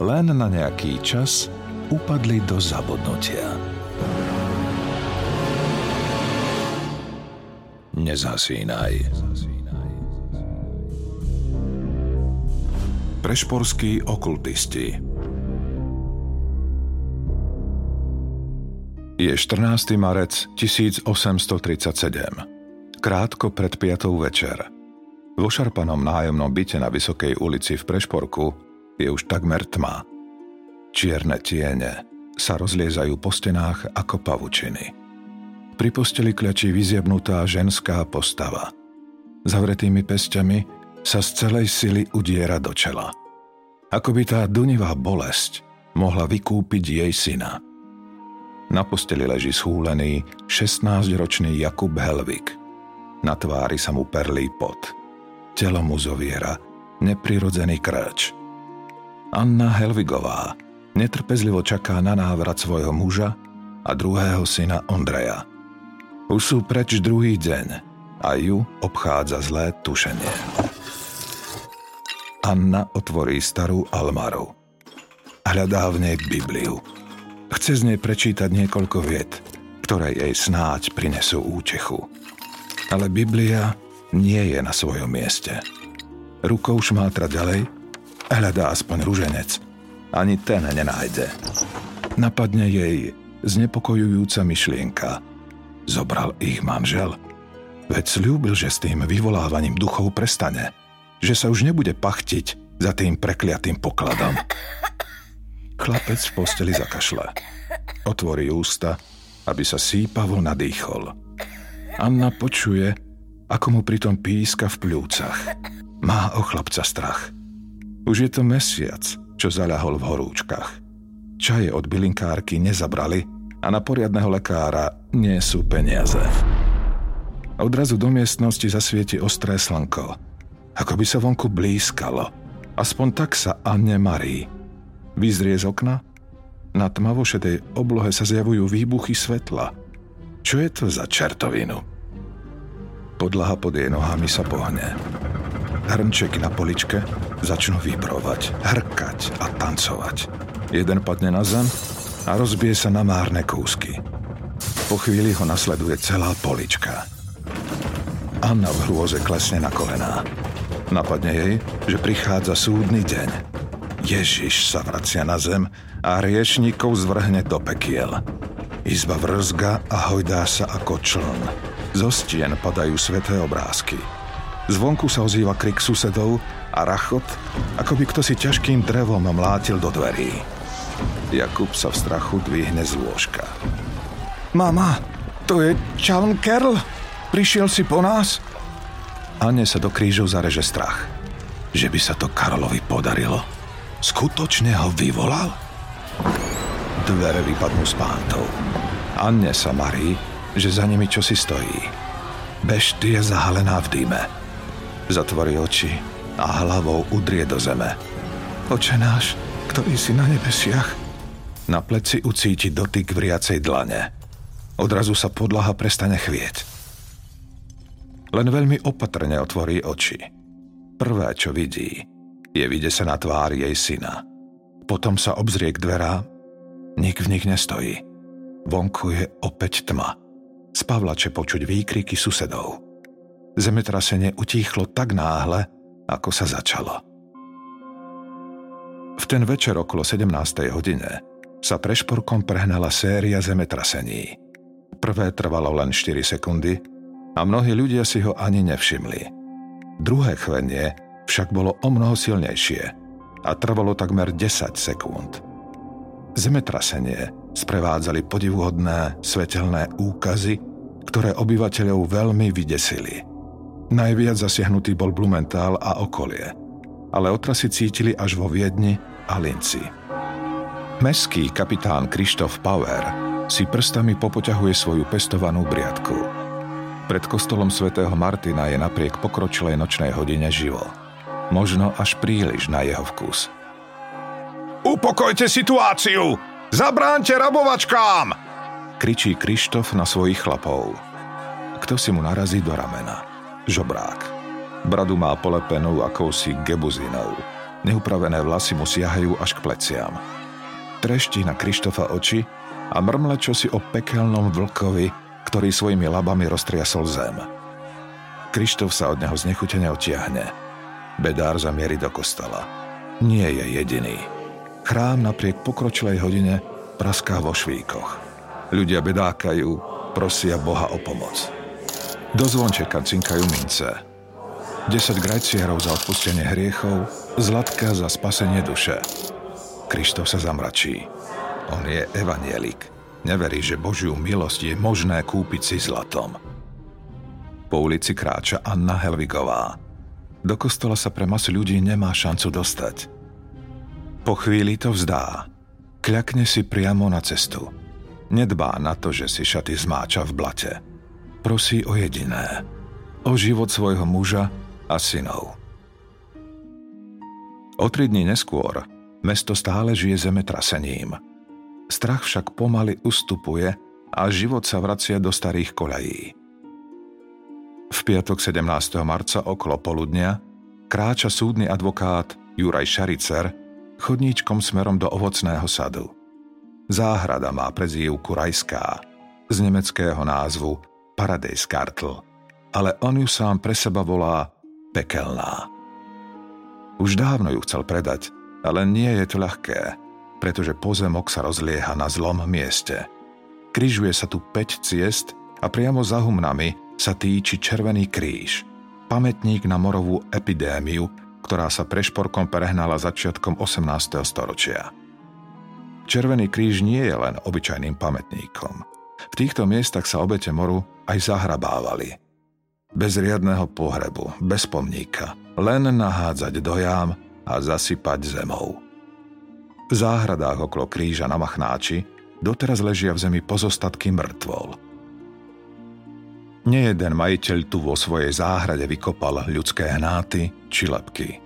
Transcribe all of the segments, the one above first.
len na nejaký čas upadli do zabudnutia. Nezasínaj. Prešporskí okultisti Je 14. marec 1837. Krátko pred piatou večer. Vo šarpanom nájomnom byte na Vysokej ulici v Prešporku je už takmer tma. Čierne tiene sa rozliezajú po stenách ako pavučiny. Pri posteli kľačí vyziebnutá ženská postava. Zavretými pestiami sa z celej sily udiera do čela. Ako by tá dunivá bolesť mohla vykúpiť jej syna. Na posteli leží schúlený 16-ročný Jakub Helvik. Na tvári sa mu perlí pot. Telo mu zoviera neprirodzený krč. Anna Helvigová netrpezlivo čaká na návrat svojho muža a druhého syna Ondreja. Už sú preč druhý deň a ju obchádza zlé tušenie. Anna otvorí starú almaru. Hľadá v nej Bibliu. Chce z nej prečítať niekoľko viet, ktoré jej snáď prinesú útechu. Ale Biblia nie je na svojom mieste. Rukou šmátra ďalej Hľadá aspoň ruženec. Ani ten nenájde. Napadne jej znepokojujúca myšlienka. Zobral ich manžel? Veď slúbil, že s tým vyvolávaním duchov prestane. Že sa už nebude pachtiť za tým prekliatým pokladom. Chlapec v posteli zakašle. Otvorí ústa, aby sa sípavo nadýchol. Anna počuje, ako mu pritom píska v pľúcach. Má o chlapca strach. Už je to mesiac, čo zaľahol v horúčkach. Čaje od bylinkárky nezabrali a na poriadného lekára nie sú peniaze. Odrazu do miestnosti zasvieti ostré slnko. Ako by sa vonku blízkalo. Aspoň tak sa Anne marí. Vyzrie z okna? Na tmavošedej oblohe sa zjavujú výbuchy svetla. Čo je to za čertovinu? Podlaha pod jej nohami sa pohne. Hrnčeky na poličke začnú vibrovať, hrkať a tancovať. Jeden padne na zem a rozbije sa na márne kúsky. Po chvíli ho nasleduje celá polička. Anna v hrôze klesne na kolená. Napadne jej, že prichádza súdny deň. Ježiš sa vracia na zem a riešnikov zvrhne do pekiel. Izba vrzga a hojdá sa ako čln. Zo stien padajú sveté obrázky – Zvonku sa ozýva krik susedov a rachot, ako by kto si ťažkým drevom mlátil do dverí. Jakub sa v strachu dvihne z lôžka. Mama, to je Čaln Kerl? Prišiel si po nás? Ane sa do krížov zareže strach. Že by sa to Karolovi podarilo. Skutočne ho vyvolal? Dvere vypadnú s pántou. Anne sa marí, že za nimi čosi stojí. Bešty je zahalená v dýme. Zatvorí oči a hlavou udrie do zeme. Oče náš, ktorý si na nebesiach. Na pleci ucíti dotyk vriacej dlane. Odrazu sa podlaha prestane chvieť. Len veľmi opatrne otvorí oči. Prvé, čo vidí, je vydesená tvár jej syna. Potom sa obzrie k dverám. Nik v nich nestojí. Vonku je opäť tma. Z pavlače počuť výkriky susedov. Zemetrasenie utíchlo tak náhle, ako sa začalo. V ten večer okolo 17. hodine sa prešporkom prehnala séria zemetrasení. Prvé trvalo len 4 sekundy a mnohí ľudia si ho ani nevšimli. Druhé chvenie však bolo o mnoho silnejšie a trvalo takmer 10 sekúnd. Zemetrasenie sprevádzali podivuhodné svetelné úkazy, ktoré obyvateľov veľmi vydesili – Najviac zasiahnutý bol Blumentál a okolie, ale otrasy cítili až vo Viedni a Linci. Meský kapitán Krištof Power si prstami popoťahuje svoju pestovanú briadku. Pred kostolom svätého Martina je napriek pokročilej nočnej hodine živo. Možno až príliš na jeho vkus. Upokojte situáciu! Zabránte rabovačkám! Kričí Krištof na svojich chlapov. Kto si mu narazí do ramena? Žobrák. Bradu má polepenú akousi gebuzinou. Neupravené vlasy mu siahajú až k pleciam. Treští na Krištofa oči a mrmle čosi o pekelnom vlkovi, ktorý svojimi labami roztriasol zem. Krištof sa od neho znechutene otiahne. Bedár zamierí do kostola. Nie je jediný. Chrám napriek pokročilej hodine praská vo švíkoch. Ľudia bedákajú, prosia Boha o pomoc. Do zvončeka cinkajú mince. 10 grajcierov za odpustenie hriechov, zlatka za spasenie duše. Krištof sa zamračí. On je evanielik. Neverí, že Božiu milosť je možné kúpiť si zlatom. Po ulici kráča Anna Helvigová. Do kostola sa pre masu ľudí nemá šancu dostať. Po chvíli to vzdá. Kľakne si priamo na cestu. Nedbá na to, že si šaty zmáča v blate. Prosí o jediné. O život svojho muža a synov. O tri dní neskôr mesto stále žije zemetrasením – Strach však pomaly ustupuje a život sa vracia do starých koľají. V piatok 17. marca okolo poludnia kráča súdny advokát Juraj Šaricer chodníčkom smerom do ovocného sadu. Záhrada má prezývku Rajská, z nemeckého názvu Paradejskartl, ale on ju sám pre seba volá Pekelná. Už dávno ju chcel predať, ale nie je to ľahké – pretože pozemok sa rozlieha na zlom mieste. Kryžuje sa tu 5 ciest a priamo za humnami sa týči Červený kríž, pamätník na morovú epidémiu, ktorá sa prešporkom prehnala začiatkom 18. storočia. Červený kríž nie je len obyčajným pamätníkom. V týchto miestach sa obete moru aj zahrabávali. Bez riadného pohrebu, bez pomníka, len nahádzať do jám a zasypať zemou. V záhradách okolo kríža na Machnáči doteraz ležia v zemi pozostatky mŕtvol. Nejeden majiteľ tu vo svojej záhrade vykopal ľudské hnáty či lepky.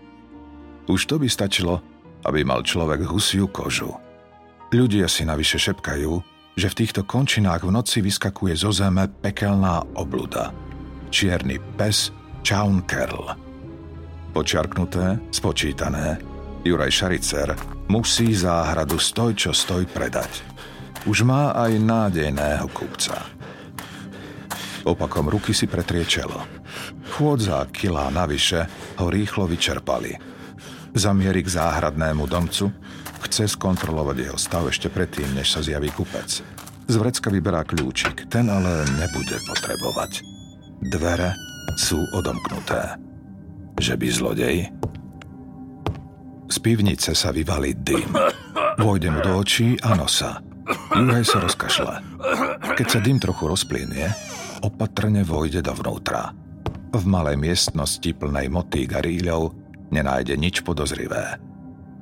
Už to by stačilo, aby mal človek husiu kožu. Ľudia si navyše šepkajú, že v týchto končinách v noci vyskakuje zo zeme pekelná obluda. Čierny pes Čaun Kerl. Počiarknuté, spočítané, Juraj Šaricer musí záhradu stoj čo stoj predať. Už má aj nádejného kupca. Opakom ruky si pretrie čelo. Chôdza kilá navyše ho rýchlo vyčerpali. Zamieri k záhradnému domcu, chce skontrolovať jeho stav ešte predtým, než sa zjaví kupec. Z vrecka vyberá kľúčik, ten ale nebude potrebovať. Dvere sú odomknuté. Že by zlodej z pivnice sa vyvalí dym. Vojde mu do očí a nosa. Juraj sa rozkašle. Keď sa dym trochu rozplynie, opatrne vojde dovnútra. V malej miestnosti plnej motík a rýľov nenájde nič podozrivé.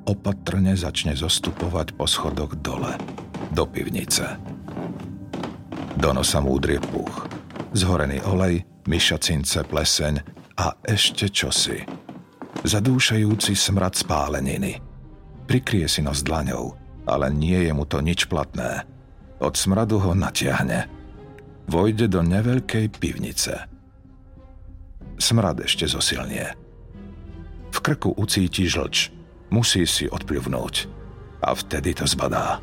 Opatrne začne zostupovať po schodoch dole, do pivnice. Do nosa mu puch. Zhorený olej, myšacince, pleseň a ešte čosi zadúšajúci smrad spáleniny. Prikrie si nos dlaňou, ale nie je mu to nič platné. Od smradu ho natiahne. Vojde do neveľkej pivnice. Smrad ešte zosilnie. V krku ucíti žlč. Musí si odpľuvnúť. A vtedy to zbadá.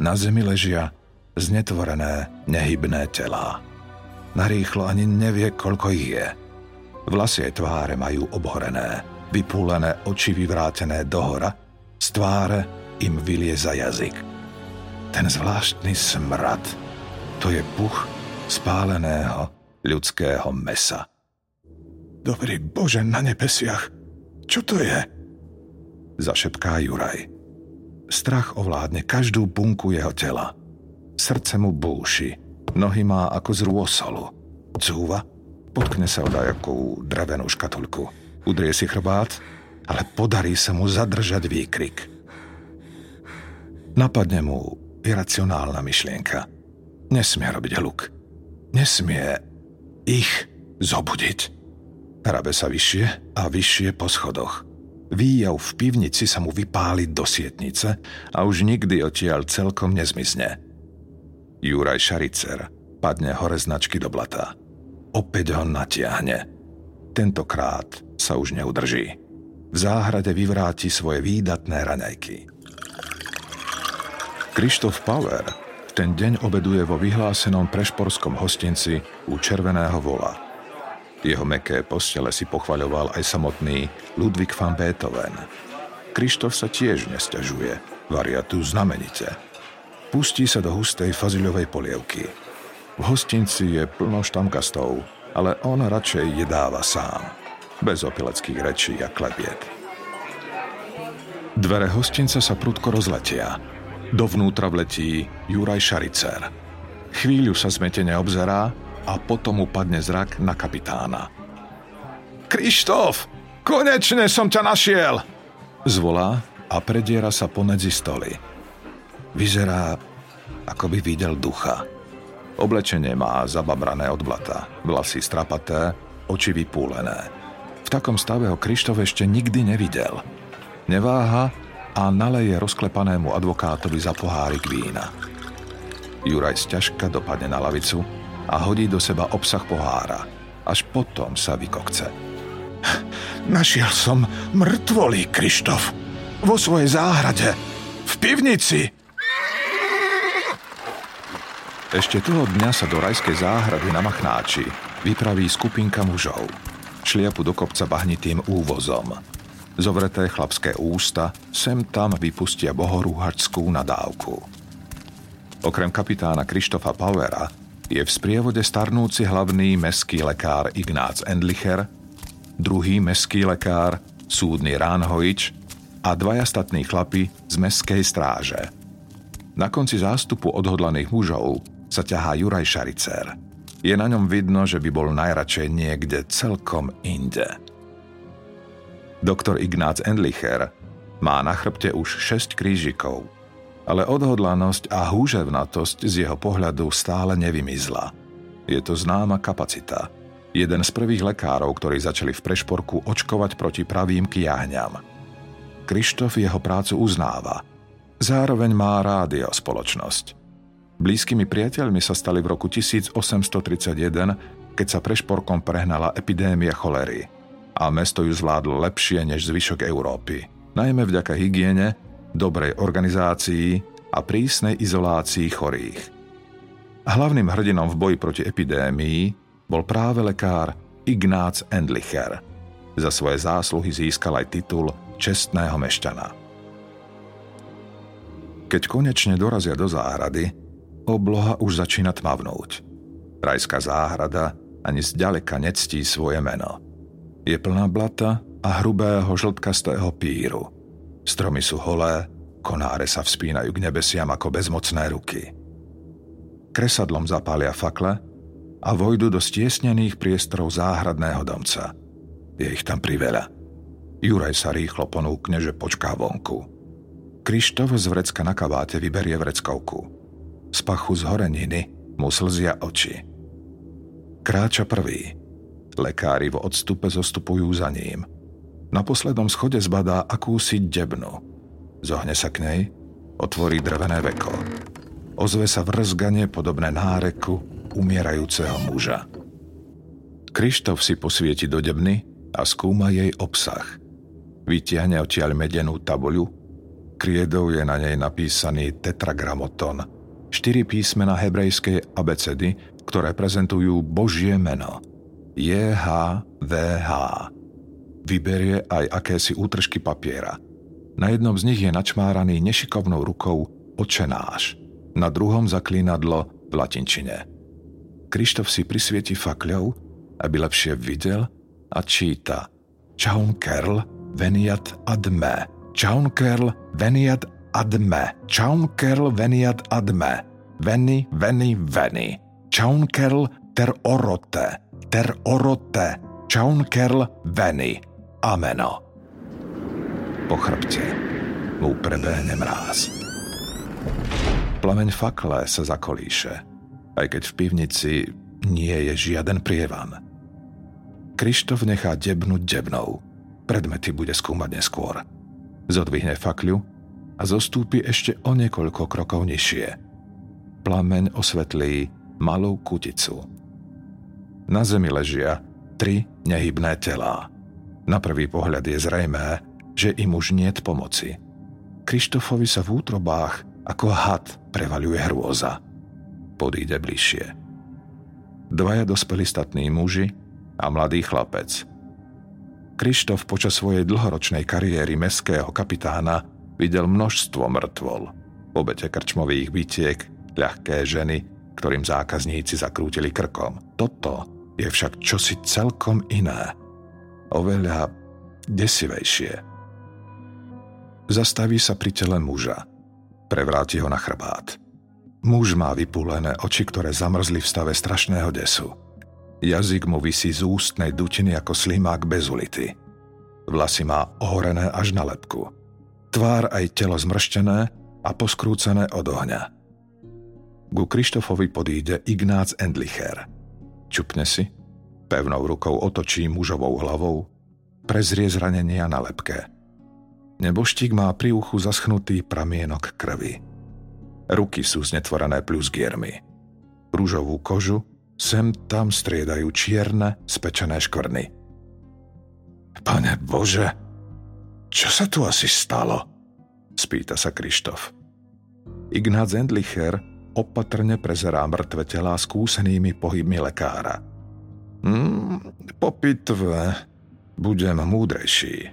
Na zemi ležia znetvorené, nehybné telá. Narýchlo ani nevie, koľko ich je – Vlasy aj tváre majú obhorené, vypúlené oči vyvrátené dohora, z tváre im vylieza jazyk. Ten zvláštny smrad, to je puch spáleného ľudského mesa. Dobrý Bože na nebesiach, čo to je? Zašepká Juraj. Strach ovládne každú bunku jeho tela. Srdce mu búši, nohy má ako z rôsolu. Cúva Potkne sa o dajakú drevenú škatulku. Udrie si chrbát, ale podarí sa mu zadržať výkrik. Napadne mu iracionálna myšlienka. Nesmie robiť hluk. Nesmie ich zobudiť. Hrabe sa vyššie a vyššie po schodoch. Výjav v pivnici sa mu vypáli do sietnice a už nikdy odtiaľ celkom nezmizne. Juraj Šaricer padne hore značky do blata. Opäť ho natiahne. Tentokrát sa už neudrží. V záhrade vyvráti svoje výdatné raňajky. Krištof Power ten deň obeduje vo vyhlásenom prešporskom hostinci u Červeného vola. Jeho meké postele si pochvaľoval aj samotný Ludwig van Beethoven. Krištof sa tiež nestiažuje, varia tu znamenite. Pustí sa do hustej faziľovej polievky. V hostinci je plno štamkastov, ale on radšej jedáva sám, bez opileckých rečí a klebiet. Dvere hostinca sa prudko rozletia – Dovnútra vletí Juraj Šaricer. Chvíľu sa zmetene obzerá a potom mu padne zrak na kapitána. Krištof, konečne som ťa našiel! Zvolá a prediera sa pomedzi stoly. Vyzerá, ako by videl ducha. Oblečenie má zababrané od blata, vlasy strapaté, oči vypúlené. V takom stave ho Krištof ešte nikdy nevidel. Neváha a naleje rozklepanému advokátovi za pohárik vína. Juraj sťažka dopadne na lavicu a hodí do seba obsah pohára. Až potom sa vykokce. Našiel som mŕtvolý Krištof. Vo svojej záhrade. V pivnici. Ešte toho dňa sa do rajskej záhrady na Machnáči vypraví skupinka mužov. Šliapu do kopca bahnitým úvozom. Zovreté chlapské ústa sem tam vypustia bohorúhačskú nadávku. Okrem kapitána Krištofa Powera je v sprievode starnúci hlavný meský lekár Ignác Endlicher, druhý meský lekár súdny Ránhojič a dvaja statní chlapi z meskej stráže. Na konci zástupu odhodlaných mužov sa ťahá Juraj Šaricer. Je na ňom vidno, že by bol najradšej niekde celkom inde. Doktor Ignác Endlicher má na chrbte už 6 krížikov, ale odhodlanosť a húževnatosť z jeho pohľadu stále nevymizla. Je to známa kapacita. Jeden z prvých lekárov, ktorí začali v prešporku očkovať proti pravým kiahňam. Krištof jeho prácu uznáva. Zároveň má rádio spoločnosť. Blízkymi priateľmi sa stali v roku 1831, keď sa prešporkom prehnala epidémia cholery – a mesto ju zvládlo lepšie než zvyšok Európy. Najmä vďaka hygiene, dobrej organizácii a prísnej izolácii chorých. Hlavným hrdinom v boji proti epidémii bol práve lekár Ignác Endlicher. Za svoje zásluhy získal aj titul čestného mešťana. Keď konečne dorazia do záhrady, obloha už začína tmavnúť. Rajská záhrada ani zďaleka nectí svoje meno – je plná blata a hrubého žltkastého píru. Stromy sú holé, konáre sa vzpínajú k nebesiam ako bezmocné ruky. Kresadlom zapália fakle a vojdu do stiesnených priestorov záhradného domca. Je ich tam priveľa. Juraj sa rýchlo ponúkne, že počká vonku. Krištof z vrecka na kabáte vyberie vreckovku. Z pachu z horeniny mu slzia oči. Kráča prvý – Lekári v odstupe zostupujú za ním. Na poslednom schode zbadá akúsi debnu. Zohne sa k nej, otvorí drevené veko. Ozve sa vrzganie podobné náreku umierajúceho muža. Krištof si posvieti do debny a skúma jej obsah. Vytiahne odtiaľ medenú tabuľu, kriedou je na nej napísaný tetragramoton, štyri písmena hebrejskej abecedy, ktoré prezentujú Božie meno – JHVH. Vyberie aj akési útržky papiera. Na jednom z nich je načmáraný nešikovnou rukou očenáš, na druhom zaklínadlo v latinčine. Krištof si prisvieti fakľou, aby lepšie videl a číta Čaun kerl veniat ad me. Čaun kerl veniat ad me. Čaun kerl veniat ad me. Veni, veni, veni. Čaun kerl ter orote ter orote, čaunkerl veni, ameno. Po chrbte mu prebehne mráz. Plameň fakle sa zakolíše, aj keď v pivnici nie je žiaden prievan. Krištof nechá debnúť debnou. Predmety bude skúmať neskôr. Zodvihne fakľu a zostúpi ešte o niekoľko krokov nižšie. Plameň osvetlí malú kuticu. Na zemi ležia tri nehybné telá. Na prvý pohľad je zrejmé, že im už niet pomoci. Krištofovi sa v útrobách ako had prevaľuje hrôza. Podíde bližšie. Dvaja dospelí statní muži a mladý chlapec. Krištof počas svojej dlhoročnej kariéry meského kapitána videl množstvo mŕtvol, obete krčmových bytiek, ľahké ženy, ktorým zákazníci zakrútili krkom. Toto je však čosi celkom iné. Oveľa desivejšie. Zastaví sa pri tele muža. Prevráti ho na chrbát. Muž má vypúlené oči, ktoré zamrzli v stave strašného desu. Jazyk mu vysí z ústnej dutiny ako slimák bez ulity. Vlasy má ohorené až na lepku. Tvár aj telo zmrštené a poskrúcené od ohňa. Ku Krištofovi podíde Ignác Endlicher. Čupne si, pevnou rukou otočí mužovou hlavou, prezrie zranenia na lepke. Neboštík má pri uchu zaschnutý pramienok krvi. Ruky sú znetvorené plusgiermi. Rúžovú kožu Sem tam striedajú čierne, spečené škvrny. Pane Bože, čo sa tu asi stalo? Spýta sa Krištof. Ignác Endlicher opatrne prezerá mŕtve telá skúsenými pohybmi lekára. Mm, po pitve budem múdrejší.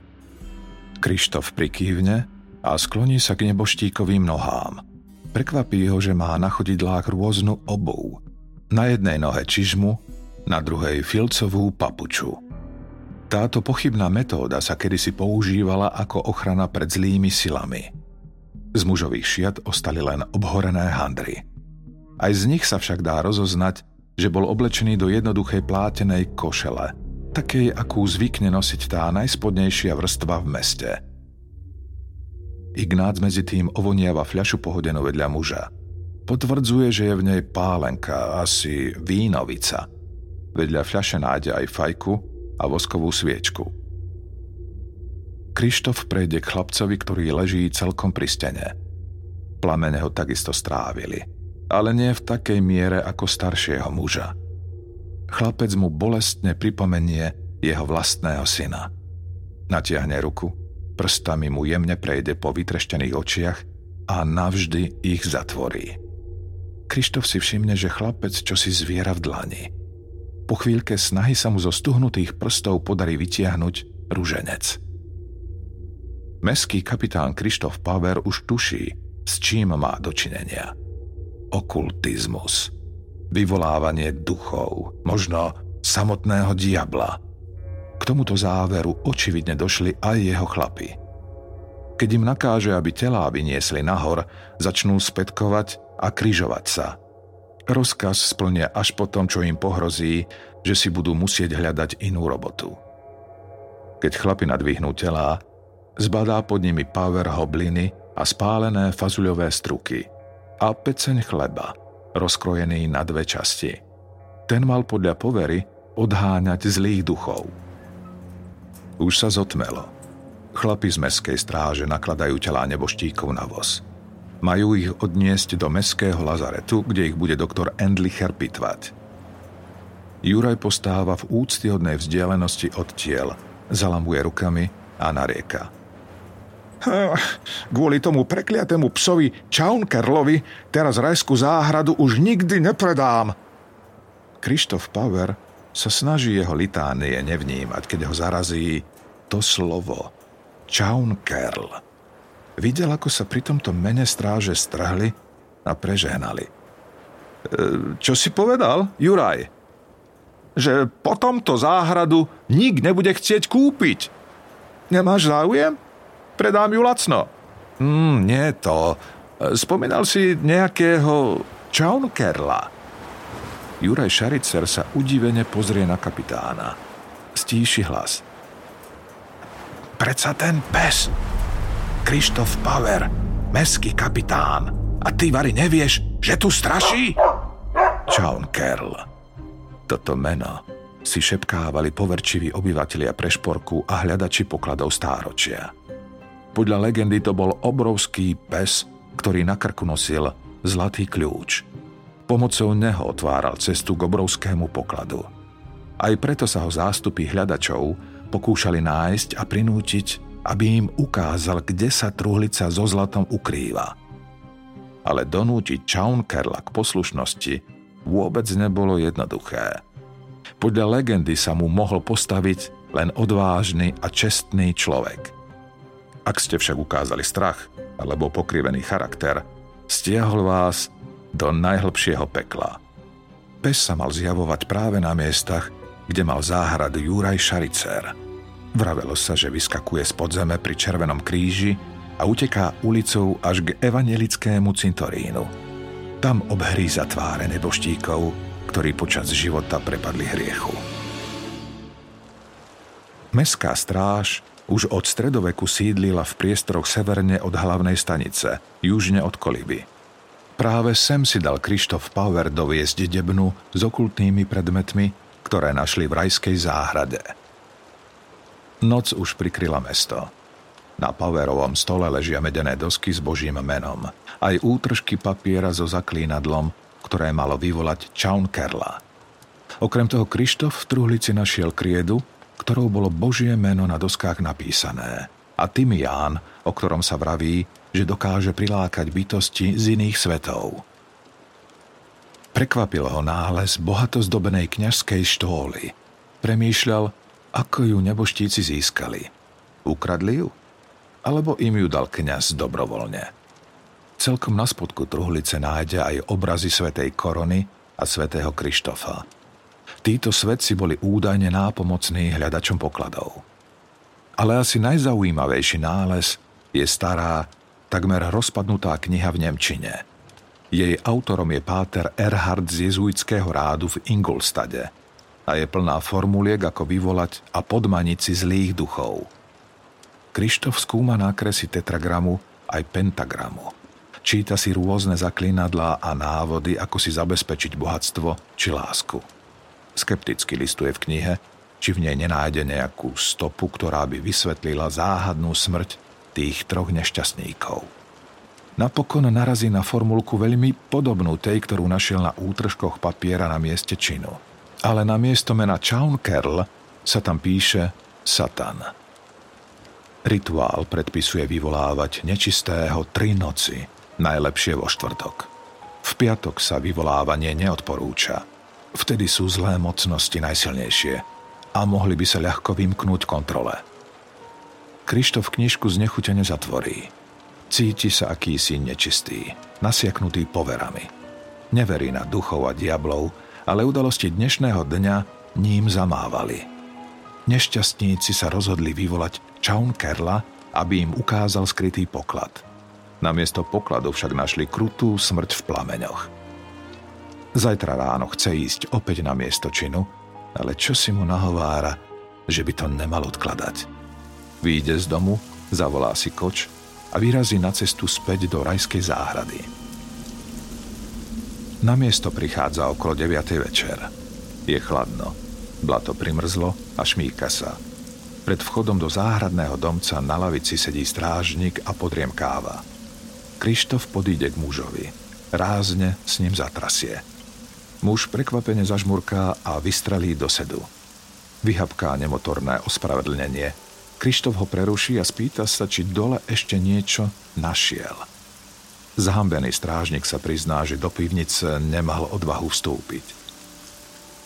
Krištof prikývne a skloní sa k neboštíkovým nohám. Prekvapí ho, že má na chodidlách rôznu obu na jednej nohe čižmu, na druhej filcovú papuču. Táto pochybná metóda sa kedysi používala ako ochrana pred zlými silami. Z mužových šiat ostali len obhorené handry. Aj z nich sa však dá rozoznať, že bol oblečený do jednoduchej plátenej košele, takej, akú zvykne nosiť tá najspodnejšia vrstva v meste. Ignác medzi tým ovoniava fľašu pohodenú vedľa muža – Potvrdzuje, že je v nej pálenka, asi vínovica. Vedľa fľaše nájde aj fajku a voskovú sviečku. Krištof prejde k chlapcovi, ktorý leží celkom pri stene. Plamene ho takisto strávili, ale nie v takej miere ako staršieho muža. Chlapec mu bolestne pripomenie jeho vlastného syna. Natiahne ruku, prstami mu jemne prejde po vytreštených očiach a navždy ich zatvorí. Krištof si všimne, že chlapec čo si zviera v dlani. Po chvíľke snahy sa mu zo stuhnutých prstov podarí vytiahnuť ruženec. Meský kapitán Krištof Paver už tuší, s čím má dočinenia. Okultizmus. Vyvolávanie duchov, možno samotného diabla. K tomuto záveru očividne došli aj jeho chlapi. Keď im nakáže, aby telá vyniesli nahor, začnú spätkovať a kryžovať sa. Rozkaz splnia až po tom, čo im pohrozí, že si budú musieť hľadať inú robotu. Keď chlapi nadvihnú telá, zbadá pod nimi power hobliny a spálené fazuľové struky a peceň chleba, rozkrojený na dve časti. Ten mal podľa povery odháňať zlých duchov. Už sa zotmelo. Chlapi z meskej stráže nakladajú telá neboštíkov na voz – majú ich odniesť do meského lazaretu, kde ich bude doktor Endlicher pitvať. Juraj postáva v úctyhodnej vzdialenosti od tiel, zalamuje rukami a narieka. Kvôli tomu prekliatému psovi Čaunkerlovi teraz rajskú záhradu už nikdy nepredám. Krištof Power sa snaží jeho litánie nevnímať, keď ho zarazí to slovo Čaunkerl. Videl, ako sa pri tomto mene stráže strhli a prežehnali. E, čo si povedal, Juraj? Že po tomto záhradu nik nebude chcieť kúpiť. Nemáš záujem? Predám ju lacno. Mm, nie to. Spomínal si nejakého Čaunkerla. Juraj Šaricer sa udivene pozrie na kapitána. Stíši hlas. Preca ten pes, Krištof Power, meský kapitán. A ty, Vary, nevieš, že tu straší? Čaun Kerl. Toto meno si šepkávali poverčiví obyvatelia Prešporku a hľadači pokladov stáročia. Podľa legendy to bol obrovský pes, ktorý na krku nosil zlatý kľúč. Pomocou neho otváral cestu k obrovskému pokladu. Aj preto sa ho zástupy hľadačov pokúšali nájsť a prinútiť, aby im ukázal, kde sa truhlica so zlatom ukrýva. Ale donútiť Chaunkerla k poslušnosti vôbec nebolo jednoduché. Podľa legendy sa mu mohol postaviť len odvážny a čestný človek. Ak ste však ukázali strach alebo pokrivený charakter, stiahol vás do najhlbšieho pekla. Pes sa mal zjavovať práve na miestach, kde mal záhrad Juraj Šaricer. Vravelo sa, že vyskakuje z podzeme pri Červenom kríži a uteká ulicou až k evangelickému cintorínu. Tam obhríza tváre neboštíkov ktorí počas života prepadli hriechu. Mestská stráž už od stredoveku sídlila v priestoroch severne od hlavnej stanice, južne od Koliby. Práve sem si dal Krištof Power doviesť debnu s okultnými predmetmi, ktoré našli v rajskej záhrade. Noc už prikryla mesto. Na Powerovom stole ležia medené dosky s božím menom, aj útržky papiera so zaklínadlom, ktoré malo vyvolať Čaun Kerla. Okrem toho Krištof v truhlici našiel kriedu, ktorou bolo Božie meno na doskách napísané a Timián, o ktorom sa vraví, že dokáže prilákať bytosti z iných svetov. Prekvapil ho nález bohato zdobenej kňažskej štóly. Premýšľal, ako ju neboštíci získali. Ukradli ju? Alebo im ju dal kňaz dobrovoľne? Celkom na spodku truhlice nájde aj obrazy svätej Korony a svätého Krištofa. Títo svetci boli údajne nápomocní hľadačom pokladov. Ale asi najzaujímavejší nález je stará, takmer rozpadnutá kniha v Nemčine. Jej autorom je páter Erhard z jezuitského rádu v Ingolstade a je plná formuliek, ako vyvolať a podmaniť si zlých duchov. Krištof skúma nákresy tetragramu aj pentagramu – Číta si rôzne zaklinadlá a návody, ako si zabezpečiť bohatstvo či lásku. Skepticky listuje v knihe, či v nej nenájde nejakú stopu, ktorá by vysvetlila záhadnú smrť tých troch nešťastníkov. Napokon narazí na formulku veľmi podobnú tej, ktorú našiel na útržkoch papiera na mieste činu. Ale na miesto mena Chaunkerl sa tam píše Satan. Rituál predpisuje vyvolávať nečistého tri noci – najlepšie vo štvrtok. V piatok sa vyvolávanie neodporúča. Vtedy sú zlé mocnosti najsilnejšie a mohli by sa ľahko vymknúť kontrole. Krištof knižku znechutene zatvorí. Cíti sa akýsi nečistý, nasiaknutý poverami. Neverí na duchov a diablov, ale udalosti dnešného dňa ním zamávali. Nešťastníci sa rozhodli vyvolať Čaun Kerla, aby im ukázal skrytý poklad – Namiesto pokladu však našli krutú smrť v plameňoch. Zajtra ráno chce ísť opäť na miesto činu, ale čo si mu nahovára, že by to nemal odkladať. Výjde z domu, zavolá si koč a vyrazí na cestu späť do rajskej záhrady. Na miesto prichádza okolo 9. večer. Je chladno, blato primrzlo a šmíka sa. Pred vchodom do záhradného domca na lavici sedí strážnik a podriem káva. Krištof podíde k mužovi. Rázne s ním zatrasie. Muž prekvapene zažmurká a vystrelí do sedu. Vyhapká nemotorné ospravedlnenie. Krištof ho preruší a spýta sa, či dole ešte niečo našiel. Zahambený strážnik sa prizná, že do pivnice nemal odvahu vstúpiť.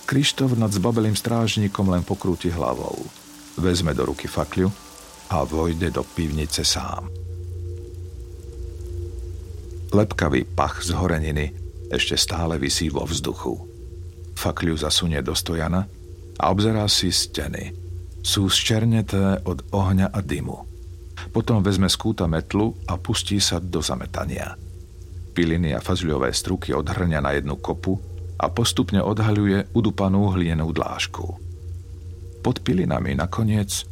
Krištof nad zbabelým strážnikom len pokrúti hlavou. Vezme do ruky fakľu a vojde do pivnice sám. Lepkavý pach z horeniny ešte stále vysí vo vzduchu. Fakľu zasunie do stojana a obzerá si steny. Sú zčerneté od ohňa a dymu. Potom vezme skúta metlu a pustí sa do zametania. Piliny a fazľové struky odhrňa na jednu kopu a postupne odhaľuje udupanú hlienú dlážku. Pod pilinami nakoniec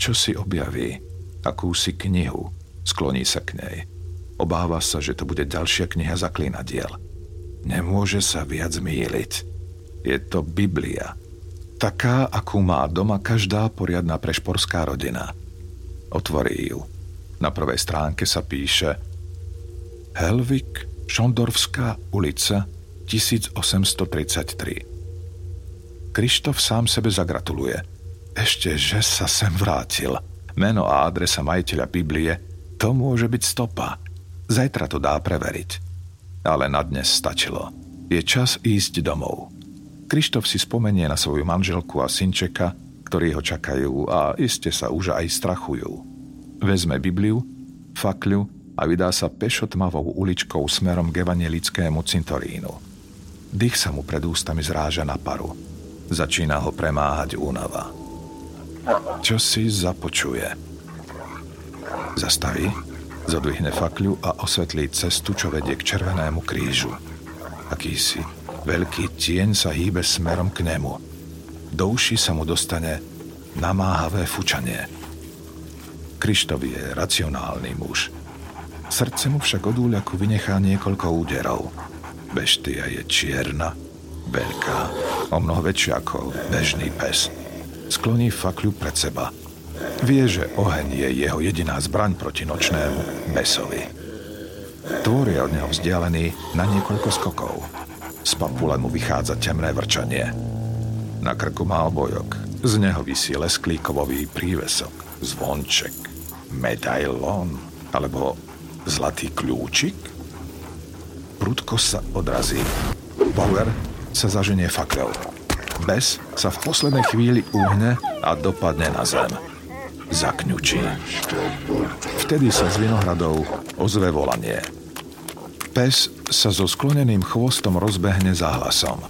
čo si objaví, akúsi knihu, skloní sa k nej – Obáva sa, že to bude ďalšia kniha zaklínadiel. Nemôže sa viac míliť. Je to Biblia. Taká, akú má doma každá poriadna prešporská rodina. Otvorí ju. Na prvej stránke sa píše Helvik, Šondorfská ulica, 1833. Krištof sám sebe zagratuluje. Ešte, že sa sem vrátil. Meno a adresa majiteľa Biblie, to môže byť stopa. Zajtra to dá preveriť. Ale na dnes stačilo. Je čas ísť domov. Krištof si spomenie na svoju manželku a synčeka, ktorí ho čakajú a iste sa už aj strachujú. Vezme Bibliu, fakľu a vydá sa pešo tmavou uličkou smerom k evanelickému cintorínu. Dých sa mu pred ústami zráža na paru. Začína ho premáhať únava. Čo si započuje? Zastaví Zodvihne fakľu a osvetlí cestu, čo vedie k červenému krížu. Akýsi veľký tieň sa hýbe smerom k nemu. Do uši sa mu dostane namáhavé fučanie. Krištof je racionálny muž. Srdce mu však od úľaku vynechá niekoľko úderov. Beštia je čierna, veľká, o mnoho väčšia ako bežný pes. Skloní fakľu pred seba – Vie, že oheň je jeho jediná zbraň proti nočnému besovi. Tvor je od neho vzdialený na niekoľko skokov. Z papule mu vychádza temné vrčanie. Na krku má obojok. Z neho vysí lesklíkovový prívesok, zvonček, medailón alebo zlatý kľúčik. Prudko sa odrazí. Power sa zaženie fakľou. Bes sa v poslednej chvíli uhne a dopadne na zem zakňučí. Vtedy sa z vinohradov ozve volanie. Pes sa so skloneným chvostom rozbehne za hlasom.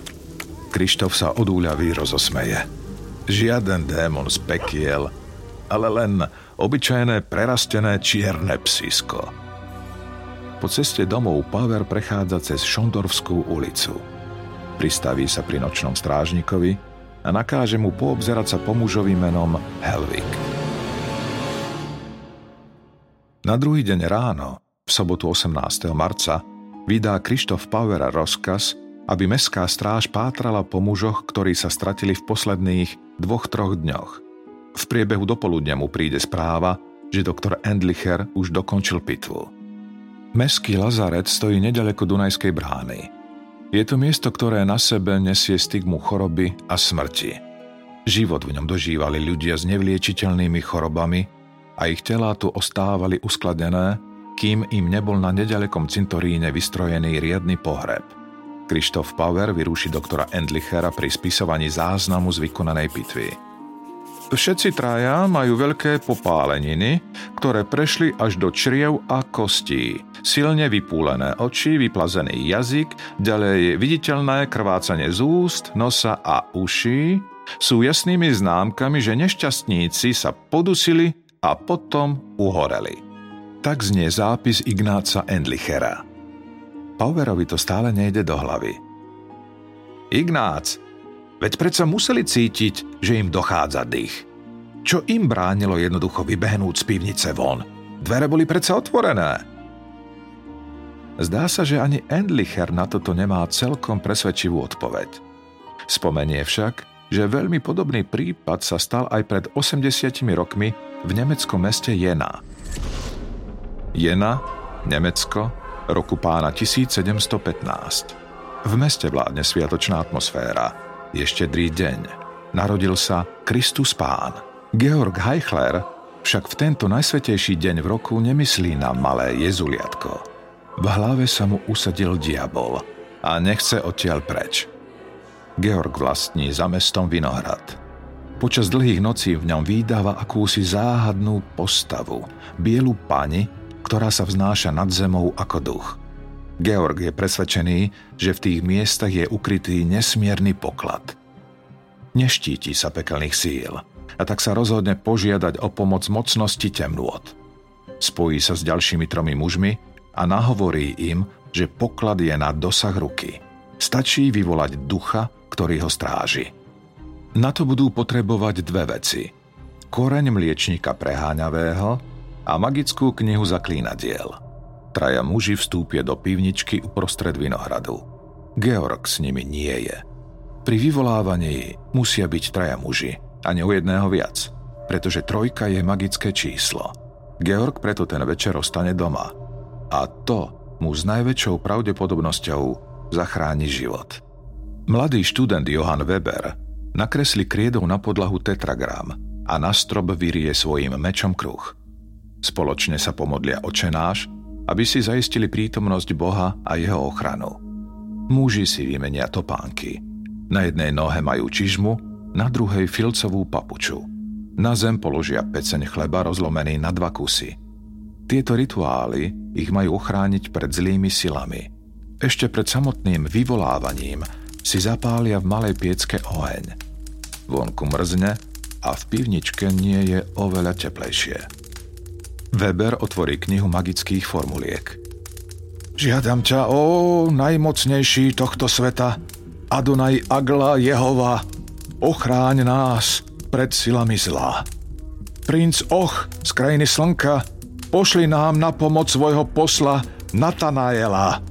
Krištof sa odúľaví rozosmeje. Žiaden démon z pekiel, ale len obyčajné prerastené čierne psisko. Po ceste domov Paver prechádza cez Šondorfskú ulicu. Pristaví sa pri nočnom strážnikovi a nakáže mu poobzerať sa po mužovi menom Helvik. Na druhý deň ráno, v sobotu 18. marca, vydá Krištof Powera rozkaz, aby mestská stráž pátrala po mužoch, ktorí sa stratili v posledných dvoch, troch dňoch. V priebehu dopoludnia mu príde správa, že doktor Endlicher už dokončil pitvu. Mestský lazaret stojí nedaleko Dunajskej brány. Je to miesto, ktoré na sebe nesie stigmu choroby a smrti. Život v ňom dožívali ľudia s nevliečiteľnými chorobami, a ich telá tu ostávali uskladené, kým im nebol na nedalekom cintoríne vystrojený riadny pohreb. Krištof Power vyrúši doktora Endlichera pri spisovaní záznamu z vykonanej pitvy. Všetci traja majú veľké popáleniny, ktoré prešli až do čriev a kostí. Silne vypúlené oči, vyplazený jazyk, ďalej viditeľné krvácanie z úst, nosa a uší sú jasnými známkami, že nešťastníci sa podusili a potom uhoreli. Tak znie zápis Ignáca Endlichera. Powerovi to stále nejde do hlavy. Ignác, veď predsa museli cítiť, že im dochádza dých. Čo im bránilo jednoducho vybehnúť z pivnice von? Dvere boli predsa otvorené. Zdá sa, že ani Endlicher na toto nemá celkom presvedčivú odpoveď. Spomenie však, že veľmi podobný prípad sa stal aj pred 80 rokmi v nemeckom meste Jena. Jena, Nemecko, roku pána 1715. V meste vládne sviatočná atmosféra. Je štedrý deň. Narodil sa Kristus Pán. Georg Heichler však v tento najsvetejší deň v roku nemyslí na malé jezuliatko. V hlave sa mu usadil diabol a nechce odtiaľ preč. Georg vlastní za mestom Vinohrad. Počas dlhých nocí v ňom výdáva akúsi záhadnú postavu, bielu pani, ktorá sa vznáša nad zemou ako duch. Georg je presvedčený, že v tých miestach je ukrytý nesmierny poklad. Neštíti sa pekelných síl a tak sa rozhodne požiadať o pomoc mocnosti temnôt. Spojí sa s ďalšími tromi mužmi a nahovorí im, že poklad je na dosah ruky. Stačí vyvolať ducha, ktorý ho stráži. Na to budú potrebovať dve veci. Koreň mliečníka preháňavého a magickú knihu zaklínadiel. traja muži vstúpia do pivničky uprostred vinohradu. Georg s nimi nie je. Pri vyvolávaní musia byť traja muži a ne u jedného viac, pretože trojka je magické číslo. Georg preto ten večer ostane doma. A to mu s najväčšou pravdepodobnosťou zachráni život. Mladý študent Johann Weber nakresli kriedou na podlahu tetragram a na strop vyrie svojim mečom kruh. Spoločne sa pomodlia očenáš aby si zaistili prítomnosť Boha a jeho ochranu. Muži si vymenia topánky. Na jednej nohe majú čižmu, na druhej filcovú papuču. Na zem položia peceň chleba rozlomený na dva kusy. Tieto rituály ich majú ochrániť pred zlými silami. Ešte pred samotným vyvolávaním si zapália v malej piecke oheň. Vonku mrzne a v pivničke nie je oveľa teplejšie. Weber otvorí knihu magických formuliek. Žiadam ťa, o najmocnejší tohto sveta, Adonaj Agla Jehova, ochráň nás pred silami zla. Princ Och z krajiny slnka, pošli nám na pomoc svojho posla Natanaela.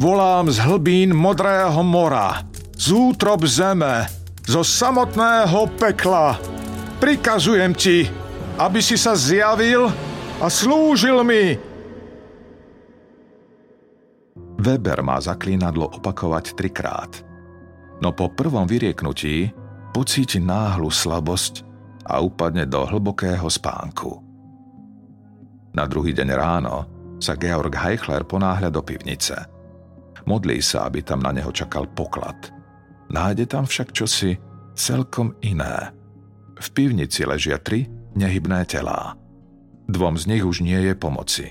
Volám z hlbín modrého mora, z útrob zeme, zo samotného pekla. Prikazujem ti, aby si sa zjavil a slúžil mi. Weber má zaklínadlo opakovať trikrát. No po prvom vyrieknutí pocíti náhlu slabosť a upadne do hlbokého spánku. Na druhý deň ráno sa Georg Heichler ponáhľa do pivnice. Modlí sa, aby tam na neho čakal poklad. Nájde tam však čosi celkom iné. V pivnici ležia tri nehybné telá. Dvom z nich už nie je pomoci.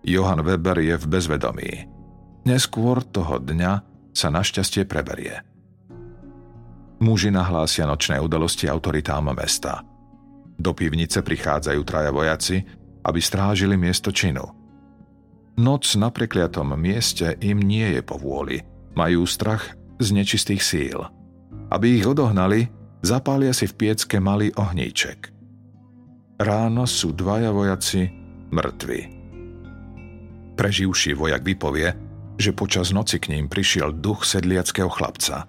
Johann Weber je v bezvedomí. Neskôr toho dňa sa našťastie preberie. Muži nahlásia nočné udalosti autoritám mesta. Do pivnice prichádzajú traja vojaci, aby strážili miesto činu. Noc na prekliatom mieste im nie je povôli. Majú strach z nečistých síl. Aby ich odohnali, zapália si v piecke malý ohníček – Ráno sú dvaja vojaci mŕtvi. Preživší vojak vypovie, že počas noci k ním prišiel duch sedliackého chlapca.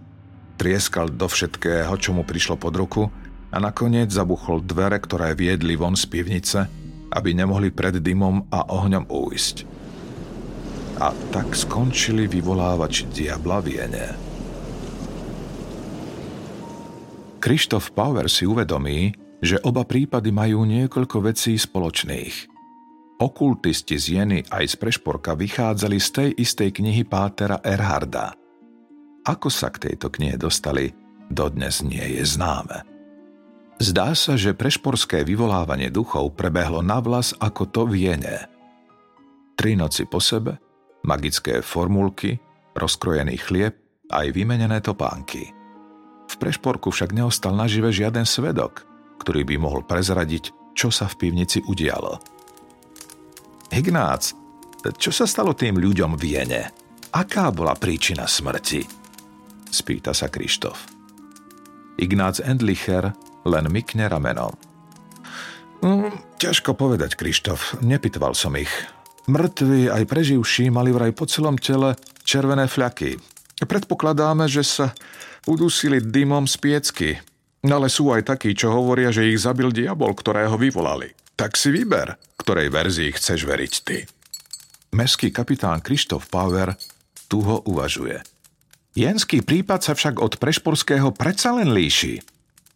Trieskal do všetkého, čo mu prišlo pod ruku a nakoniec zabuchol dvere, ktoré viedli von z pivnice, aby nemohli pred dymom a ohňom újsť. A tak skončili vyvolávač diabla viene. Krištof Power si uvedomí, že oba prípady majú niekoľko vecí spoločných. Okultisti z Jeny aj z Prešporka vychádzali z tej istej knihy Pátera Erharda. Ako sa k tejto knihe dostali, dodnes nie je známe. Zdá sa, že prešporské vyvolávanie duchov prebehlo na vlas ako to v Jene. Tri noci po sebe, magické formulky, rozkrojený chlieb aj vymenené topánky. V Prešporku však neostal nažive žiaden svedok – ktorý by mohol prezradiť, čo sa v pivnici udialo. Ignác, čo sa stalo tým ľuďom v Jene? Aká bola príčina smrti? Spýta sa Krištof. Ignác Endlicher len mykne ramenom. Mm, ťažko povedať, Krištof, nepytoval som ich. Mŕtvi aj preživší mali vraj po celom tele červené fľaky. Predpokladáme, že sa udusili dymom z piecky, ale sú aj takí, čo hovoria, že ich zabil diabol, ktorého vyvolali. Tak si vyber, ktorej verzii chceš veriť ty. Mestský kapitán Krištof Power tu ho uvažuje. Jenský prípad sa však od prešporského predsa len líši.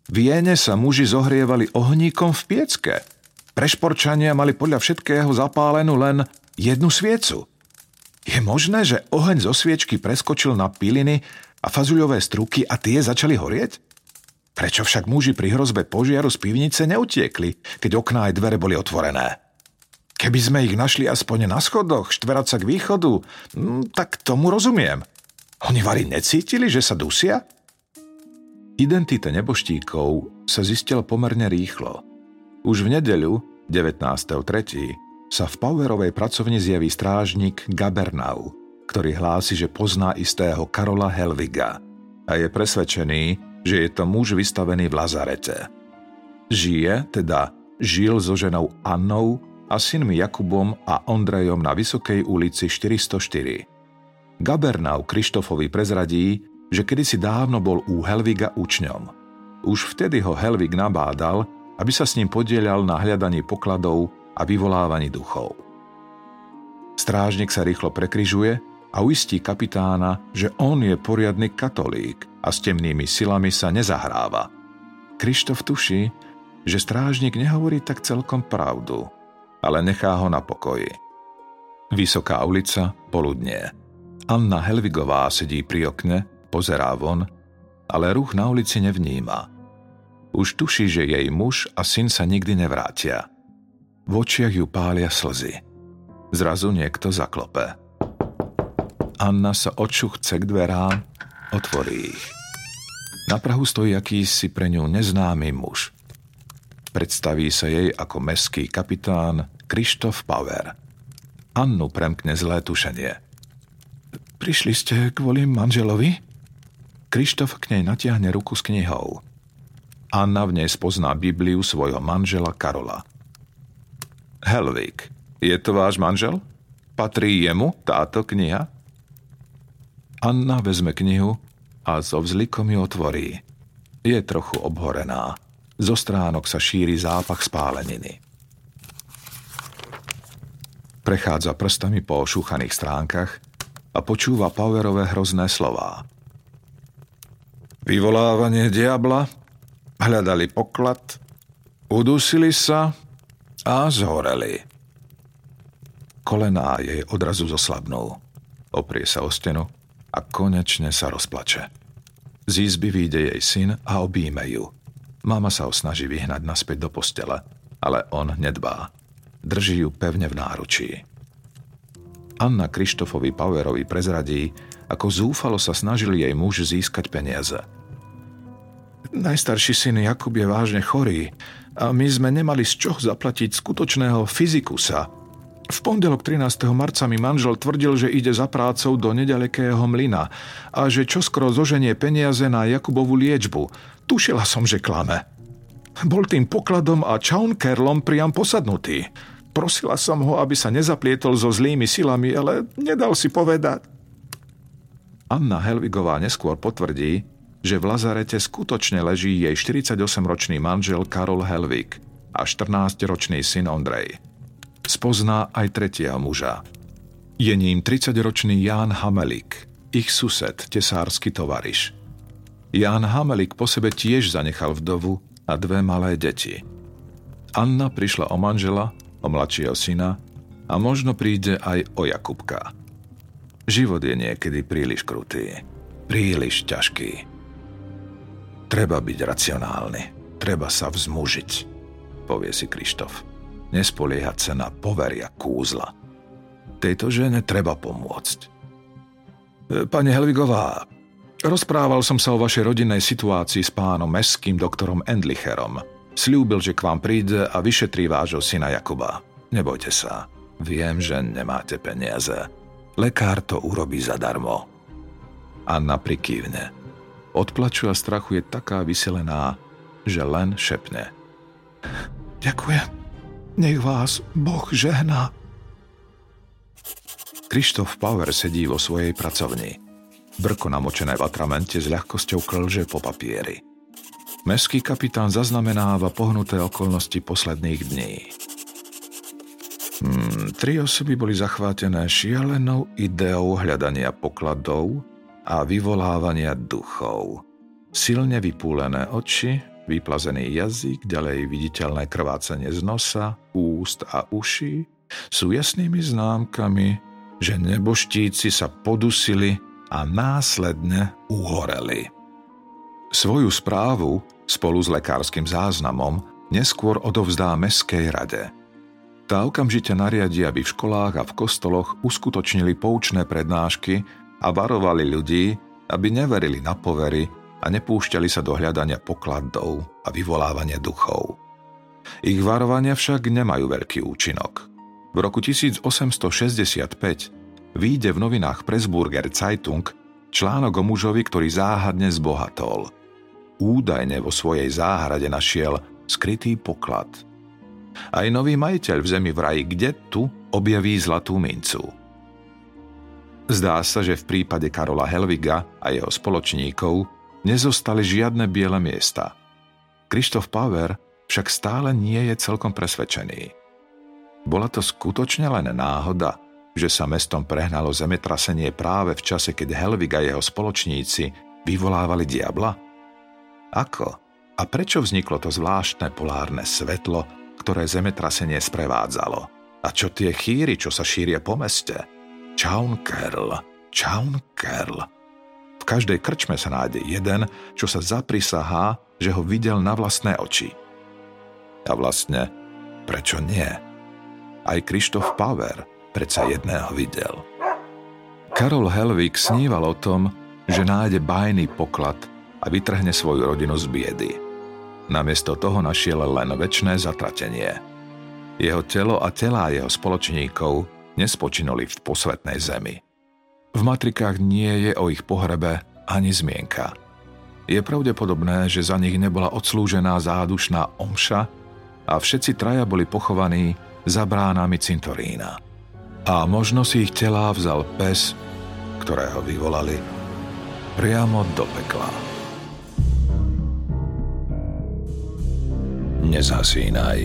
V Jene sa muži zohrievali ohníkom v piecke. Prešporčania mali podľa všetkého zapálenú len jednu sviecu. Je možné, že oheň zo sviečky preskočil na piliny a fazuľové struky a tie začali horieť? Prečo však muži pri hrozbe požiaru z pivnice neutiekli, keď okná aj dvere boli otvorené? Keby sme ich našli aspoň na schodoch, štverať sa k východu, hm, tak tomu rozumiem. Oni vari necítili, že sa dusia? Identita neboštíkov sa zistila pomerne rýchlo. Už v nedeľu, 19.3., sa v Powerovej pracovni zjaví strážnik Gabernau, ktorý hlási, že pozná istého Karola Helviga a je presvedčený, že je to muž vystavený v Lazarete. Žije, teda žil so ženou Annou a synmi Jakubom a Ondrejom na Vysokej ulici 404. Gabernau Krištofovi prezradí, že kedysi dávno bol u Helviga učňom. Už vtedy ho Helvig nabádal, aby sa s ním podielal na hľadaní pokladov a vyvolávaní duchov. Strážnik sa rýchlo prekryžuje a uistí kapitána, že on je poriadny katolík a s temnými silami sa nezahráva. Krištof tuší, že strážnik nehovorí tak celkom pravdu, ale nechá ho na pokoji. Vysoká ulica, poludnie. Anna Helvigová sedí pri okne, pozerá von, ale ruch na ulici nevníma. Už tuší, že jej muž a syn sa nikdy nevrátia. V očiach ju pália slzy. Zrazu niekto zaklope. Anna sa odšuchce k dverám, otvorí ich. Na Prahu stojí akýsi pre ňu neznámy muž. Predstaví sa jej ako meský kapitán Krištof Power. Annu premkne zlé tušenie – Prišli ste kvôli manželovi? Krištof k nej natiahne ruku s knihou. Anna v nej spozná Bibliu svojho manžela Karola. Helvik, je to váš manžel? Patrí jemu táto kniha? Anna vezme knihu a so vzlikom ju otvorí. Je trochu obhorená. Zo stránok sa šíri zápach spáleniny. Prechádza prstami po ošúchaných stránkach a počúva Powerové hrozné slová. Vyvolávanie diabla, hľadali poklad, udusili sa a zhoreli. Kolená jej odrazu zoslabnú. Oprie sa o stenu a konečne sa rozplače. Z izby vyjde jej syn a obíme ju. Mama sa ho snaží vyhnať naspäť do postele, ale on nedbá. Drží ju pevne v náručí. Anna Krištofovi Powerovi prezradí, ako zúfalo sa snažil jej muž získať peniaze. Najstarší syn Jakub je vážne chorý a my sme nemali z čoho zaplatiť skutočného fyzikusa. V pondelok 13. marca mi manžel tvrdil, že ide za prácou do nedalekého mlyna a že čoskoro zoženie peniaze na Jakubovú liečbu. Tušila som, že klame. Bol tým pokladom a čaunkerlom priam posadnutý. Prosila som ho, aby sa nezaplietol so zlými silami, ale nedal si povedať. Anna Helvigová neskôr potvrdí, že v Lazarete skutočne leží jej 48-ročný manžel Karol Helvig a 14-ročný syn Ondrej. Spozná aj tretia muža. Je ním 30-ročný Ján Hamelik, ich sused, tesársky tovariš. Ján Hamelik po sebe tiež zanechal vdovu a dve malé deti. Anna prišla o manžela o mladšieho syna a možno príde aj o Jakubka. Život je niekedy príliš krutý, príliš ťažký. Treba byť racionálny, treba sa vzmužiť, povie si Krištof. Nespoliehať sa na poveria kúzla. Tejto žene treba pomôcť. E, pani Helvigová, rozprával som sa o vašej rodinnej situácii s pánom meským doktorom Endlicherom – Sľúbil, že k vám príde a vyšetrí vášho syna Jakuba. Nebojte sa, viem, že nemáte peniaze. Lekár to urobí zadarmo. Anna prikývne. Od plaču a strachu je taká vyselená, že len šepne. Ďakujem. Nech vás Boh žehná. Krištof Power sedí vo svojej pracovni. Brko namočené v atramente s ľahkosťou klže po papieri. Mestský kapitán zaznamenáva pohnuté okolnosti posledných dní. Hmm, tri osoby boli zachvátené šialenou ideou hľadania pokladov a vyvolávania duchov. Silne vypúlené oči, vyplazený jazyk, ďalej viditeľné krvácanie z nosa, úst a uší sú jasnými známkami, že neboštíci sa podusili a následne uhoreli. Svoju správu spolu s lekárskym záznamom neskôr odovzdá Mestskej rade. Tá okamžite nariadi, aby v školách a v kostoloch uskutočnili poučné prednášky a varovali ľudí, aby neverili na povery a nepúšťali sa do hľadania pokladov a vyvolávania duchov. Ich varovania však nemajú veľký účinok. V roku 1865 vyjde v novinách Pressburger Zeitung článok o mužovi, ktorý záhadne zbohatol – údajne vo svojej záhrade našiel skrytý poklad. Aj nový majiteľ v zemi vraj, kde tu objaví zlatú mincu. Zdá sa, že v prípade Karola Helviga a jeho spoločníkov nezostali žiadne biele miesta. Krištof Power však stále nie je celkom presvedčený. Bola to skutočne len náhoda, že sa mestom prehnalo zemetrasenie práve v čase, keď Helvig a jeho spoločníci vyvolávali diabla? Ako a prečo vzniklo to zvláštne polárne svetlo, ktoré zemetrasenie sprevádzalo? A čo tie chýry, čo sa šíria po meste? Čaunkerl, Čaunkerl. V každej krčme sa nájde jeden, čo sa zaprisahá, že ho videl na vlastné oči. A vlastne, prečo nie? Aj Krištof Power predsa jedného videl. Karol Helvik sníval o tom, že nájde bajný poklad a vytrhne svoju rodinu z biedy. Namiesto toho našiel len väčšné zatratenie. Jeho telo a telá jeho spoločníkov nespočinuli v posvetnej zemi. V matrikách nie je o ich pohrebe ani zmienka. Je pravdepodobné, že za nich nebola odslúžená zádušná omša a všetci traja boli pochovaní za bránami cintorína. A možno si ich telá vzal pes, ktorého vyvolali priamo do pekla. Nezasínaj.